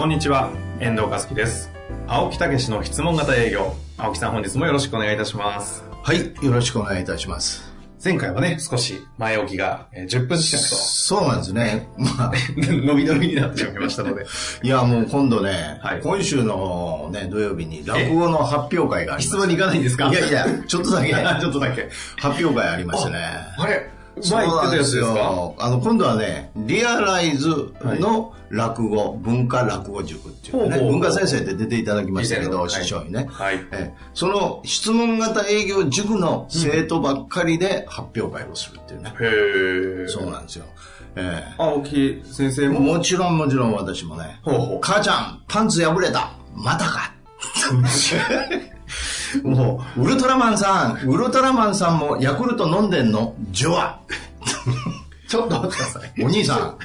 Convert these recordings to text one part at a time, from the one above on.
こんにちは。遠藤和樹です。青木武の質問型営業。青木さん本日もよろしくお願いいたします。はい、よろしくお願いいたします。前回はね少し前置きがえー10分近くそうなんですね。まあ、と 伸び伸びになってしまいましたので。いやもう今度ね、はい。今週のね、土曜日に落語の発表会があります。質問に行かないんですか？いやいや、ちょっとだけ、ちょっとだけ。発表会ありましてね。あれ？前言ってたやつです。あの、今度はね、リアライズの落語、文化落語塾っていうね、ほうほうほう文化先生って出ていただきましたけど、師匠にね。はいええその質問型営業塾の生徒ばっかりで発表会をするっていうね。へえそうなんですよ。ええ青木先生も？もちろんもちろん私もね。ほうほう母ちゃん、パンツ破れた。またか。もう、ウルトラマンさん、ウルトラマンさんもヤクルト飲んでんの？ジョア。ちょっと待ってくださいお兄さん、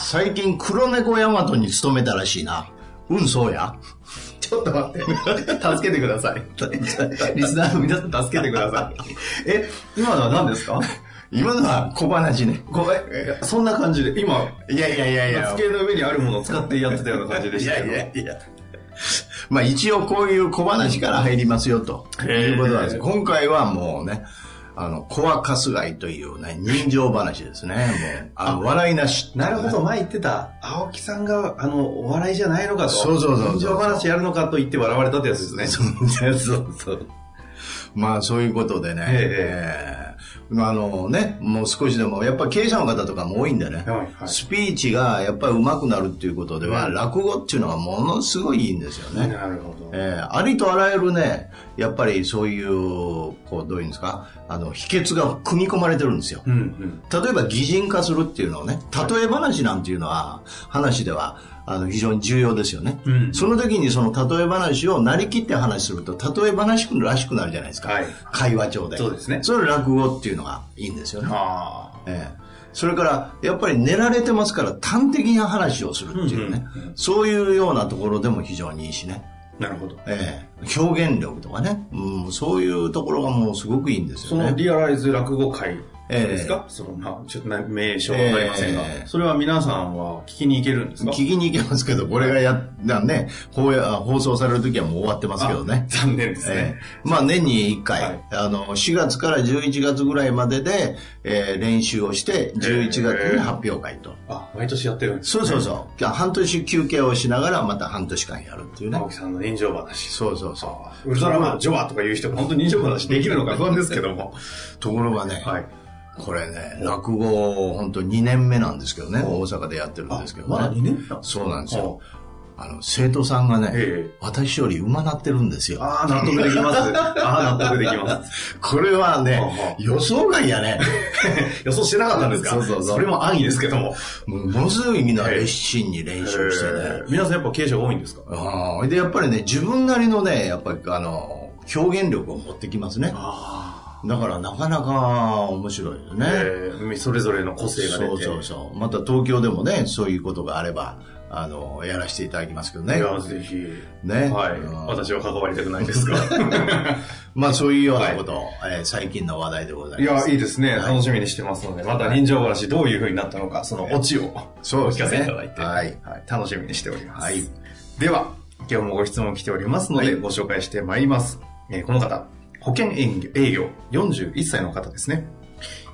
最近黒猫ヤマトに勤めたらしいな。うん、そうや。ちょっと待って。助けてください。リスナーの皆さん助けてください。え、今のは何ですか？今のは小話ね。これ、えそんな感じで、今、いやいやいやいや。机の上にあるものを使ってやってたような感じでしたけど。いやいやいや。まあ一応こういう小話から入りますよということなんです。今回はもうね、あの、コアカスガイというね、人情話ですね。もう、あの、笑いなし、なるほど、前言ってた、青木さんが、あの、お笑いじゃないのかと。そうそうそうそう人情話やるのかと言って笑われたってやつですね。そうそうそう。まあそういうことでね、ええーあのね、もう少しでも、やっぱ経営者の方とかも多いんでね、はいはいスピーチがやっぱり上手くなるっていうことでは、うん落語っていうのはものすごいいいんですよね。なるほど。えーありとあらゆるね、やっぱりそういう、こう、どういうんですか、あの、秘訣が組み込まれてるんですよ。うんうん。例えば擬人化するっていうのをね、例え話なんていうのは、話では、あの、非常に重要ですよね。うんその時にその例え話をなりきって話すると、例え話らしくなるじゃないですか。はい会話帳で。そうですねそれ落語っていうのがいいんですよね。あええそれから、やっぱり練られてますから、端的な話をするっていうね、うんうんうんそういうようなところでも非常にいいしね。あ、なるほど。ええ表現力とかね、うん、そういうところがもうすごくいいんですそよね。のリアライズ落語会ですか、えその、まあ、ちょっとな名称はわかりませんが、ええそれは皆さんは聞きに行けるんですか？聞きに行けますけど、これがや、だね、放や放送される時はもう終わってますけどね。残念ですね。ええまあ年に1回、はいあの、4月から11月ぐらいまでで、えー練習をして、11月に発表会と。あ、毎年やってるんですそうそうそう。半年休憩をしながらまた半年間やるっていうね青。木さんの人情話。そうそうそウルトラマン、ジョアとかいう人が本当に人情話できるのか不安ですけども。う。ところがね、はい。これね、落語、本当2年目なんですけどね、大阪でやってるんですけどね。まだ2年そうなんですよ。あの、生徒さんがね、ええ私より馬なってるんですよ。ああ、納得できます。ああ、納得できます。これはね予想外やね。予想してなかったんですか？そうそうそうれも安易ですけども。ものすごいみんな熱心に練習してね。えー皆さんやっぱ経営者が多いんですか？ああ、で、やっぱりね、自分なりのね、やっぱりあの、表現力を持ってきますね。あだからなかなか面白いよあ。ね。えーそれぞれの個性が出て。そうそうそう。また東京でもね、そういうことがあれば、あの、やらせていただきますけどね。いや、ぜひ。ね。はいうん。私は関わりたくないですが。まあそういうようなことを、えー最近の話題でございいます。や、いいですね。楽しみにしてますので、また人情話どういう風になったのか、そのオチをお聞かせいただいて、はい楽しみにしております。はいでは、今日もご質問来ておりますので、はいご紹介してまいります。えーこの方、保険営業営業41歳の方ですね。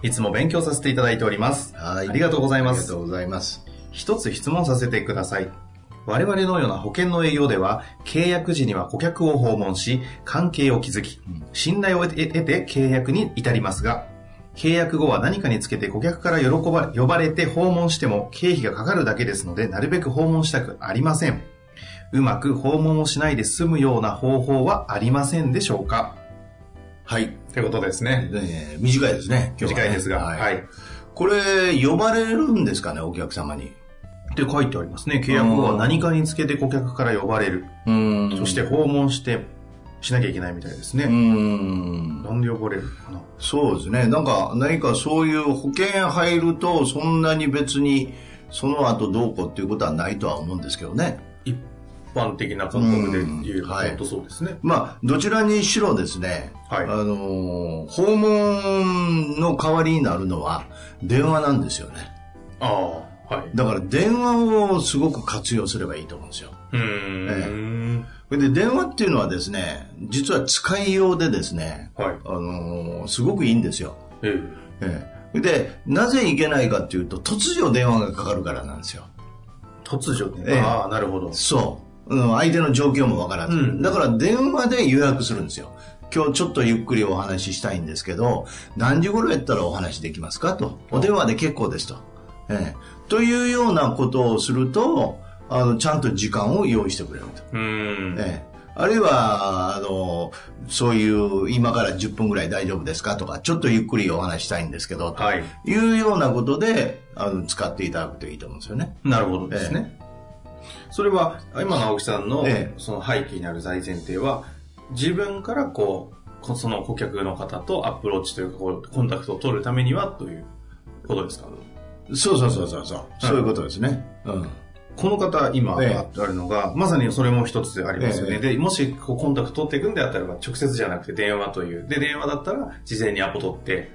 いつも勉強させていただいております。はい。ありがとうございますありがと。うございます。一つ質問させてください。我々のような保険の営業では、契約時には顧客を訪問し、関係を築き、信頼を得て得て契約に至りますが、契約後は何かにつけて顧客から喜ば呼ばれて訪問しても経費がかかるだけですので、なるべく訪問したくありません。うまく訪問をしないで済むような方法はありませんでしょうか？はい。ということですね。えー短いですね。今日はね短いですが、はい。これ、呼ばれるんですかね、お客様に。って書いてありますね。契約後は何かにつけて顧客から呼ばれる。うんそして訪問してしなきゃいけないみたいですね。うん。なんで呼ばれるかな。そうですね。なんか、何かそういう保険入ると、そんなに別に、その後どうこうっていうことはないとは思うんですけどね。一般的な感覚で言え本当そうですね。まあ、どちらにしろですね、はいあのー訪問の代わりになるのは電話なんですよね。ああ、はい。だから電話をすごく活用すればいいと思うんですよ。うーん。それで電話っていうのはですね、実は使いようでですね、はい。あのーすごくいいんですよ。ええええで、なぜいけないかっていうと、突如電話がかかるからなんですよ。突如ね。ええああ、なるほど。そう。うん相手の状況もわからず、うんだから電話で予約するんですよ。今日ちょっとゆっくりお話ししたいんですけど、何時頃やったらお話できますかと。お電話で結構ですと。ええというようなことをすると、あの、ちゃんと時間を用意してくれると。ええあるいは、あの、そういう、今から10分ぐらい大丈夫ですかとか、ちょっとゆっくりお話したいんですけど、とはい。いうようなことで、あの、使っていただくといいと思うんですよね。なるほどですね。それは、今の青木さんのええ、その背景にある大前提は、自分からこう、こその顧客の方とアプローチというか、コンタクトを取るためにはということですか？そうそうそうそうそう。そういうことですね。うん。この方、今ええあるのが、まさにそれも一つでありますよね。ええで、もしこうコンタクト取っていくんであったらば、直接じゃなくて電話という。で、電話だったら、事前にアポ取って、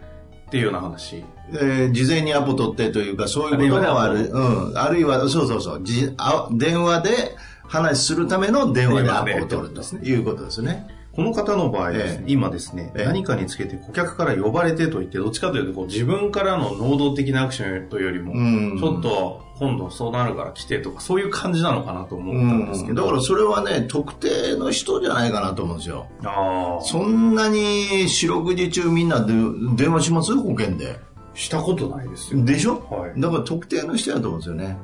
っていうような話。えー事前にアポ取ってというか、そういうこともある。電うん。あるいは、そうそうそう。じあ電話で話するための電話でアポを取るということですね。この方の場合ですね、ええ今ですね、ええ何かにつけて顧客から呼ばれてと言って、どっちかというとこう自分からの能動的なアクションというよりも、うんちょっと今度そうなるから来てとか、そういう感じなのかなと思ったんですけど。だからそれはね、特定の人じゃないかなと思うんですよ。ああ、そんなに四六時中みんなで電話します？保険で。したことないですよ。でしょ？はい。だから特定の人やと思うんですよね。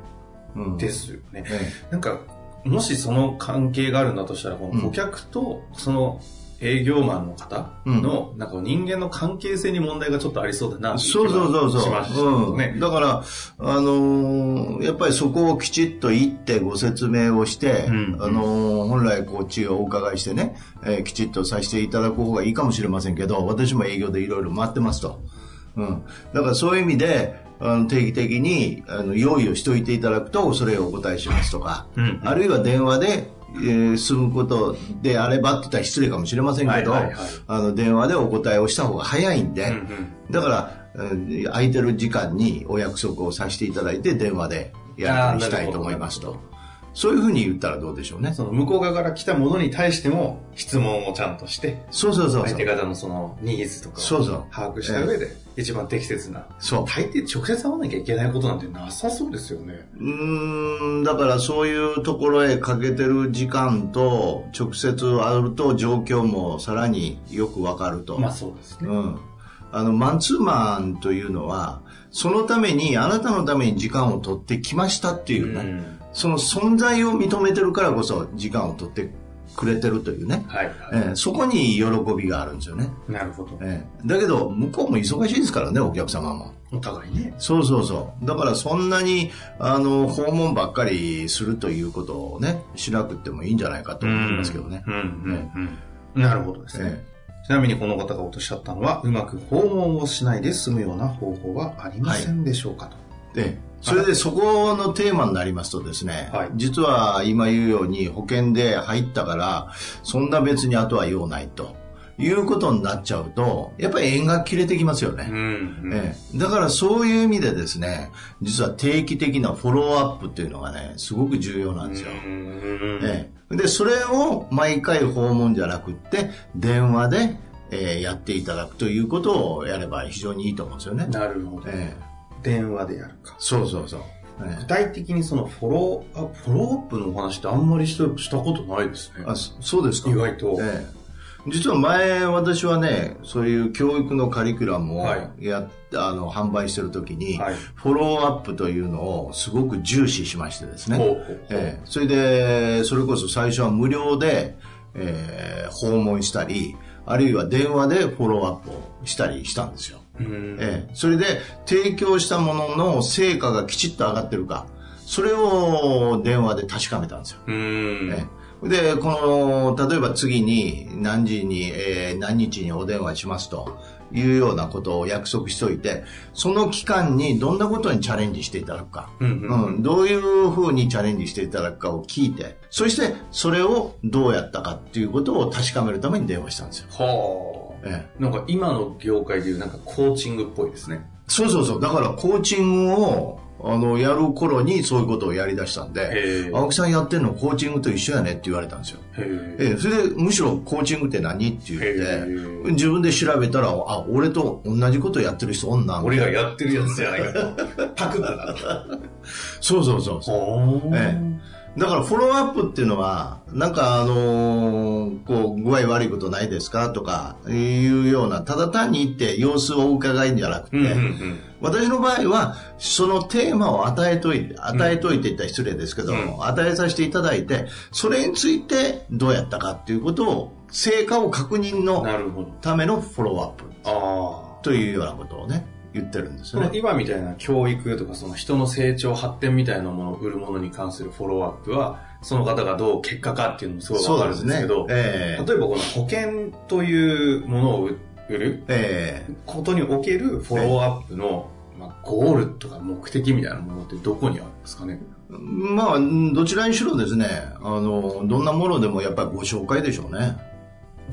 うん。ですよね。えなんか、もしその関係があるんだとしたら、この顧客とその営業マンの方の、なんか人間の関係性に問題がちょっとありそうだなえっていそうそうそうそう。うんね。だから、あのーやっぱりそこをきちっと言ってご説明をして、うんあのー本来こっちをお伺いしてね、えーきちっとさせていただく方がいいかもしれませんけど、私も営業でいろいろ回ってますと。うん。だからそういう意味で、あの定期的にあの用意をしておいていただくと、それをお答えしますとか、うん。あるいは電話で、えー済むことであればって言ったら失礼かもしれませんけど、はいはいはい。あの電話でお答えをした方が早いんで、うんうん。だから、えー空いてる時間にお約束をさせていただいて電話でやり取りしたいと思いますと。そういうふうに言ったらどうでしょうね。その向こう側から来たものに対しても質問をちゃんとして、そうそうそうそう。相手方のそのニーズとかをそうそう把握した上で一番適切な。そう。大抵直接会わなきゃいけないことなんてなさそうですよね。うーん、だからそういうところへかけてる時間と直接会うと状況もさらによくわかると。まあそうですね。うん。あの、マンツーマンというのは、そのために、あなたのために時間を取ってきましたっていうね、うんその存在を認めてるからこそ時間を取ってくれてるというね、はいはえーそこに喜びがあるんですよね。い。なるほど。えーだけど、向こうも忙しいですからね、お客様も。お互いね。そうそうそう。だからそんなに、あの、訪問ばっかりするということをね、しなくてもいいんじゃないかと思いますけどね。うんうんうん。なるほどですね。えちなみにこの方がおっしゃったのは、うまく訪問をしないで済むような方法はありませんでしょうかと。ーで、それでそこのテーマになりますとですね、はい実は今言うように保険で入ったから、そんな別にあとは用ないということになっちゃうと、やっぱり縁が切れてきますよね。んうんええ、だからそういう意味でですね、実は定期的なフォローアップっていうのがね、すごく重要なんですよ。で、それを毎回訪問じゃなくって、電話で、えーやっていただくということをやれば非常にいいと思うんですよね。なるほど。ええ、電話でやるか。そうそうそう。え具体的にそのフォローアップ、フォローアップのお話ってあんまりしたしたことないですねえ、。あそそうですか。意外と。ええ実は前私はね、そういう教育のカリキュラムをはいあの販売してるときに、はいフォローアップというのをすごく重視しましてですね。ほうほうほうええそれで、それこそ最初は無料で、えー訪問したり、あるいは電話でフォローアップをしたりしたんですよ。うん。ええ。それで提供したものの成果がきちっと上がってるか、それを電話で確かめたんですよ。うん。ねで、この、例えば次に何時に、えー何日にお電話しますというようなことを約束しておいて、その期間にどんなことにチャレンジしていただくか、うんうんうん。どういうふうにチャレンジしていただくかを聞いて、そしてそれをどうやったかっていうことを確かめるために電話したんですよ。はあ。ええなんか今の業界でいうなんかコーチングっぽいですね。そうそうそう。だからコーチングを、あの、やる頃にそういうことをやり出したんで青木さんやってるのコーチングと一緒やねって言われたんですよ。へえ。ええ、それでむしろコーチングって何って言っへてえ、自分で調べたら、あ、俺と同じことやってる人おんな。俺がやってるやつじゃないかと。パクったなと。そうそうそうそう。ほえだからフォローアップっていうのは、なんかあのーこう、具合悪いことないですか？とかいうような、ただ単に言って様子をお伺いんじゃなくて、うんうんうん。私の場合は、そのテーマを与えといて、与えといて言ったら失礼ですけど、うん与えさせていただいて、それについてどうやったかっていうことを、成果を確認の。ためのフォローアップ。というようなことをね、言ってるんですそのね。今みたいな教育とかその人の成長発展みたいなものを売るものに関するフォローアップはその方がどう結果かっていうのもすごいわかるんですけど、ええ。例えばこの保険というものを売売るええ。ことにおけるフォローアップの、まあ、ゴールとか目的みたいなものってどこにあるんですかね？まあ、どちらにしろですね、あの、どんなものでもやっぱりご紹介でしょうね。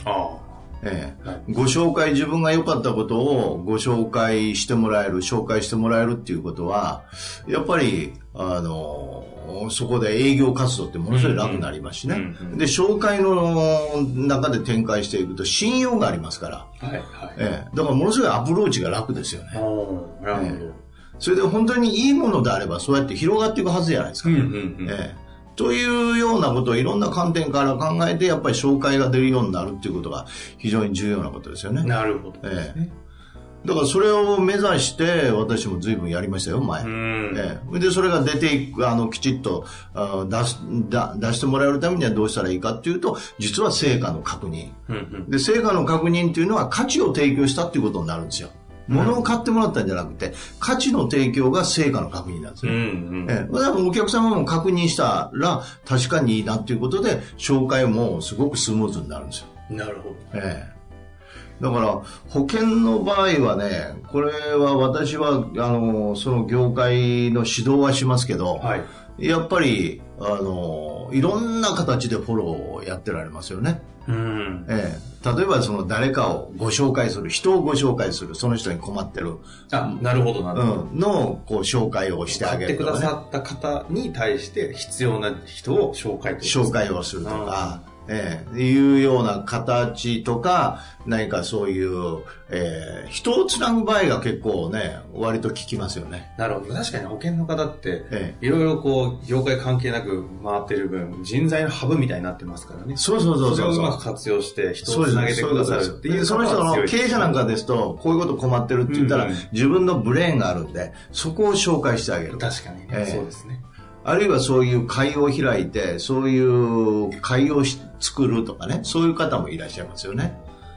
あええ。はい。ご紹介、自分が良かったことをご紹介してもらえる、紹介してもらえるっていうことは、やっぱり、あの、そこで営業活動ってものすごい楽になりますしね。で、紹介の中で展開していくと信用がありますから、あはいはい、ええ。だからものすごいアプローチが楽ですよね。おーなるほど、それで本当にいいものであればそうやって広がっていくはずじゃないですか。うんうんうん。ええというようなことをいろんな観点から考えて、やっぱり紹介が出るようになるっていうことが非常に重要なことですよね。なるほどええだからそれを目指して私も随分やりましたよ、前。うんええで、それが出ていく、あの、きちっとあ出すだ出してもらえるためにはどうしたらいいかっていうと、実は成果の確認。うんうんで、成果の確認っていうのは価値を提供したっていうことになるんですよ。物を買ってもらったんじゃなくて、価値の提供が成果の確認なんですうんよ。うんええ、だからお客様も確認したら確かにいいなっていうことで紹介もすごくスムーズになるんですよ。なるほどええ。だから保険の場合はね、これは私はあのその業界の指導はしますけど、はいやっぱりあのいろんな形でフォローをやってられますよね。うん。ええ、例えばその誰かをご紹介する人をご紹介するその人に困ってる、あなるほどなるほど、うん、のこう紹介をしてあ買ってくださった方に対して必要な人を紹介紹介をするとか、ええ。いうような形とか何かそういう、ええ人をつなぐ場合が結構ね割と効きますよね。なるほど。確かに保険の方ってええ。いろいろこう業界関係なく回ってる分人材のハブみたいになってますからね。そうそうそうそうそれをうまく活用して人をつなげてくださるっていうでその人の経営者なんかでですとこういうこと困ってるって言ったら、うんうん。自分のブレーンがあるんでそこを紹介してあげる。確かにね、ええ。そうですねあるいはそういう会を開いてそういう会をし作るとかねそういう方もいらっしゃいますよね。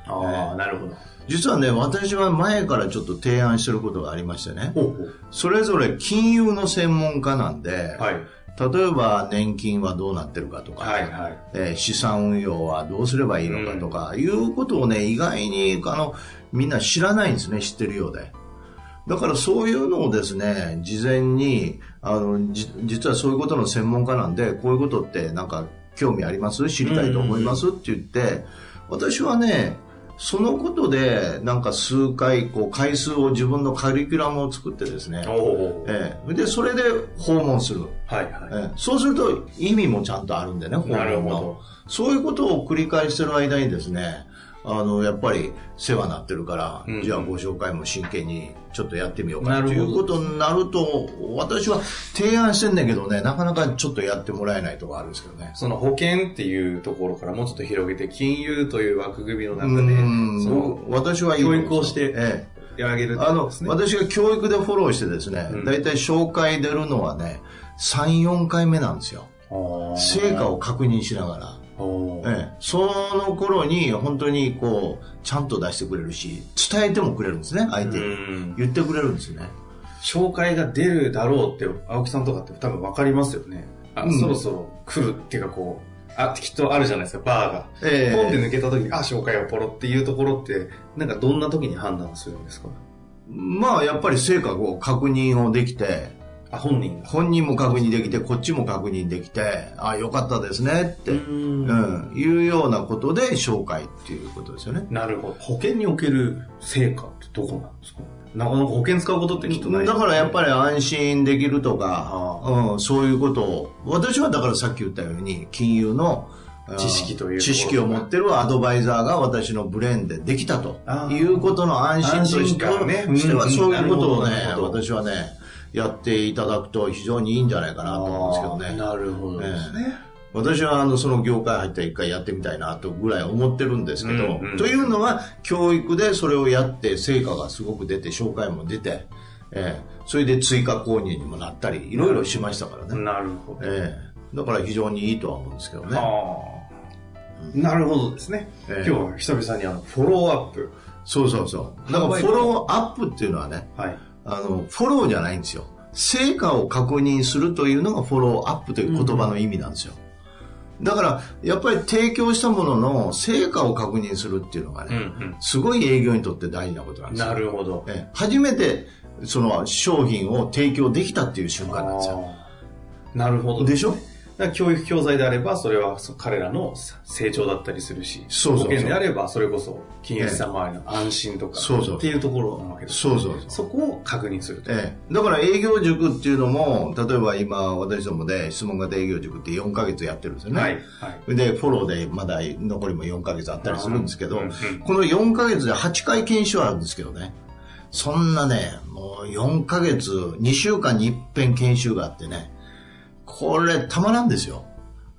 ああ、なるほど。実はね私は前からちょっと提案してることがありましてね。ほうほう。それぞれ金融の専門家なんで、はい。例えば年金はどうなってるかとか、はいはい。えー資産運用はどうすればいいのかとか、いうことをね、意外にあのみんな知らないんですね、知ってるようで。だからそういうのをですね、事前に、あの、じ実はそういうことの専門家なんで、こういうことってなんか興味あります？知りたいと思います？って言って、私はね、そのことで、なんか数回、こう、回数を自分のカリキュラムを作ってですね、ええ。で、それで訪問する。はいはい。ええ。そうすると意味もちゃんとあるんでね、訪問の。そういうことを繰り返してる間にですね、あの、やっぱり世話になってるから、うんじゃあご紹介も真剣にちょっとやってみようかということになると、私は提案してんだけどね、なかなかちょっとやってもらえないとこあるんですけどね。その保険っていうところからもうちょっと広げて金融という枠組みの中うでん。その私は教育をしてええ。あげるってあの、私が教育でフォローしてですねうん、大体紹介出るのはね、3、4回目なんですよ。成果を確認しながら。ええ、その頃に本当にこうちゃんと出してくれるし伝えてもくれるんですね相手に、うん。言ってくれるんですね。紹介が出るだろうって、青木さんとかって多分分かりますよね。あ、うん。そろそろ来るっていうかこう、あ、きっとあるじゃないですか、バーが。ええ。ポンって抜けた時に、あ、紹介がポロっていうところって、なんかどんな時に判断するんですか？まあ、やっぱり成果を確認をできて、あ、本人が。本人も確認できて、こっちも確認できて、あ、よかったですねって、ん。うん、いうようなことで紹介っていうことですよね。なるほど。保険における成果ってどこなんですか？なかなか保険使うことってきっとない。だからやっぱり安心できるとかあ、うん、そういうことを、私はだからさっき言ったように、金融のうん知識という知識を持ってるアドバイザーが私のブレーンでできたと。いうことの安心として安心感ねそういうことをね私はねやっていただくと非常にいいんじゃないかなと思うんですけどねなるほどですね。私はあのその業界入ったら一回やってみたいなとぐらい思ってるんですけど、うんうんというのは教育でそれをやって成果がすごく出て紹介も出て、ええそれで追加購入にもなったりいろいろしましたからね、なるほど。ええだから非常にいいとは思うんですけどね。なるほどですね。ええ今日は久々にあの、フォローアップ。そうそうそうだからフォローアップっていうのはねはい。あのフォローじゃないんですよ成果を確認するというのがフォローアップという言葉の意味なんですよ、だからやっぱり提供したものの成果を確認するっていうのがね、んすごい営業にとって大事なことなんですよ。なるほど。ええ初めてその商品を提供できたっていう瞬間なんですよ。なるほど。でしょ？だ教育教材であれば、それはそ彼らの成長だったりするし、そうそう保険であれば、それこそ金融資産周りの安心とか、そうそうっていうところなわけです。そうそうそう。そこを確認すると。ええ、だから営業塾っていうのも、例えば今私どもで質問型営業塾って4ヶ月やってるんですよね。はい。はい。で、フォローでまだ残りも4ヶ月あったりするんですけど、うんうんこの4ヶ月で8回研修あるんですけどね、そんなね、もう4ヶ月、2週間に一遍研修があってね、これたまらんですよ。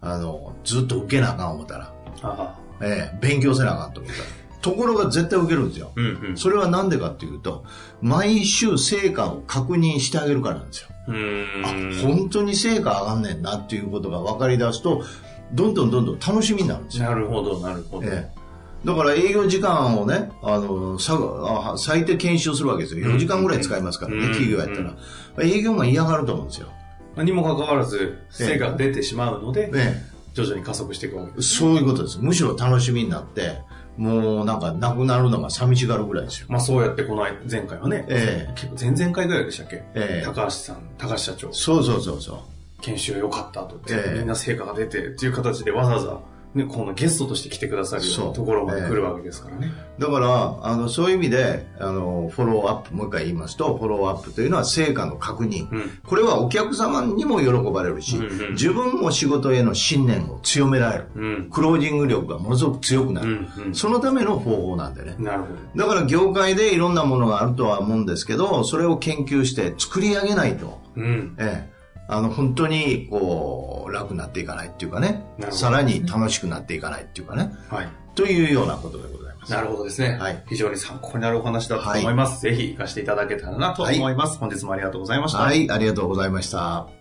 あの、ずっと受けなあかん思ったら。あええ、勉強せなあかんと思ったら。ところが絶対受けるんですよ。ーうんうん。それはなんでかっていうと、毎週成果を確認してあげるからなんですよ。あ、本当に成果上がんねんなっていうことが分かり出すと、どんどんどんどん楽しみになるんですよ。なるほど、なるほど。ええだから営業時間をね、あの、最低研修するわけですよ。4時間ぐらい使いますからね、うん企業やったら。営業マン嫌がると思うんですよ。にもかかわらず、成果が出てしまうので、ね徐々に加速していくわけです。そういうことです。むしろ楽しみになって、もうなんかなくなるのが寂しがるぐらいですよ。まあそうやってこの前回はね、ええ結構前々回ぐらいでしたっけ、ええ高橋さん、高橋社長、そうそうそうそう。研修良かったとええみんな成果が出てっていう形でわざわざ、ね、このゲストとして来てくださるようなところまで来るわけですからね。だから、あの、そういう意味で、あの、フォローアップ、もう一回言いますと、フォローアップというのは成果の確認。うんこれはお客様にも喜ばれるし、うんうん自分も仕事への信念を強められる。うん。クロージング力がものすごく強くなる。うんうんそのための方法なんでね。なるほだから業界でいろんなものがあるとは思うんですけど、それを研究して作り上げないと、ど。うん。ええ、あの、本当に、こう、楽になっていかないっていうかねさらに楽しくなっていかないっていうかね、はい。というようなことでございます。なるほどですね。はい非常に参考になるお話だと思います。ぜひ活かしていただけたらなと思います。本日もありがとうございました。はい、ありがとうございました。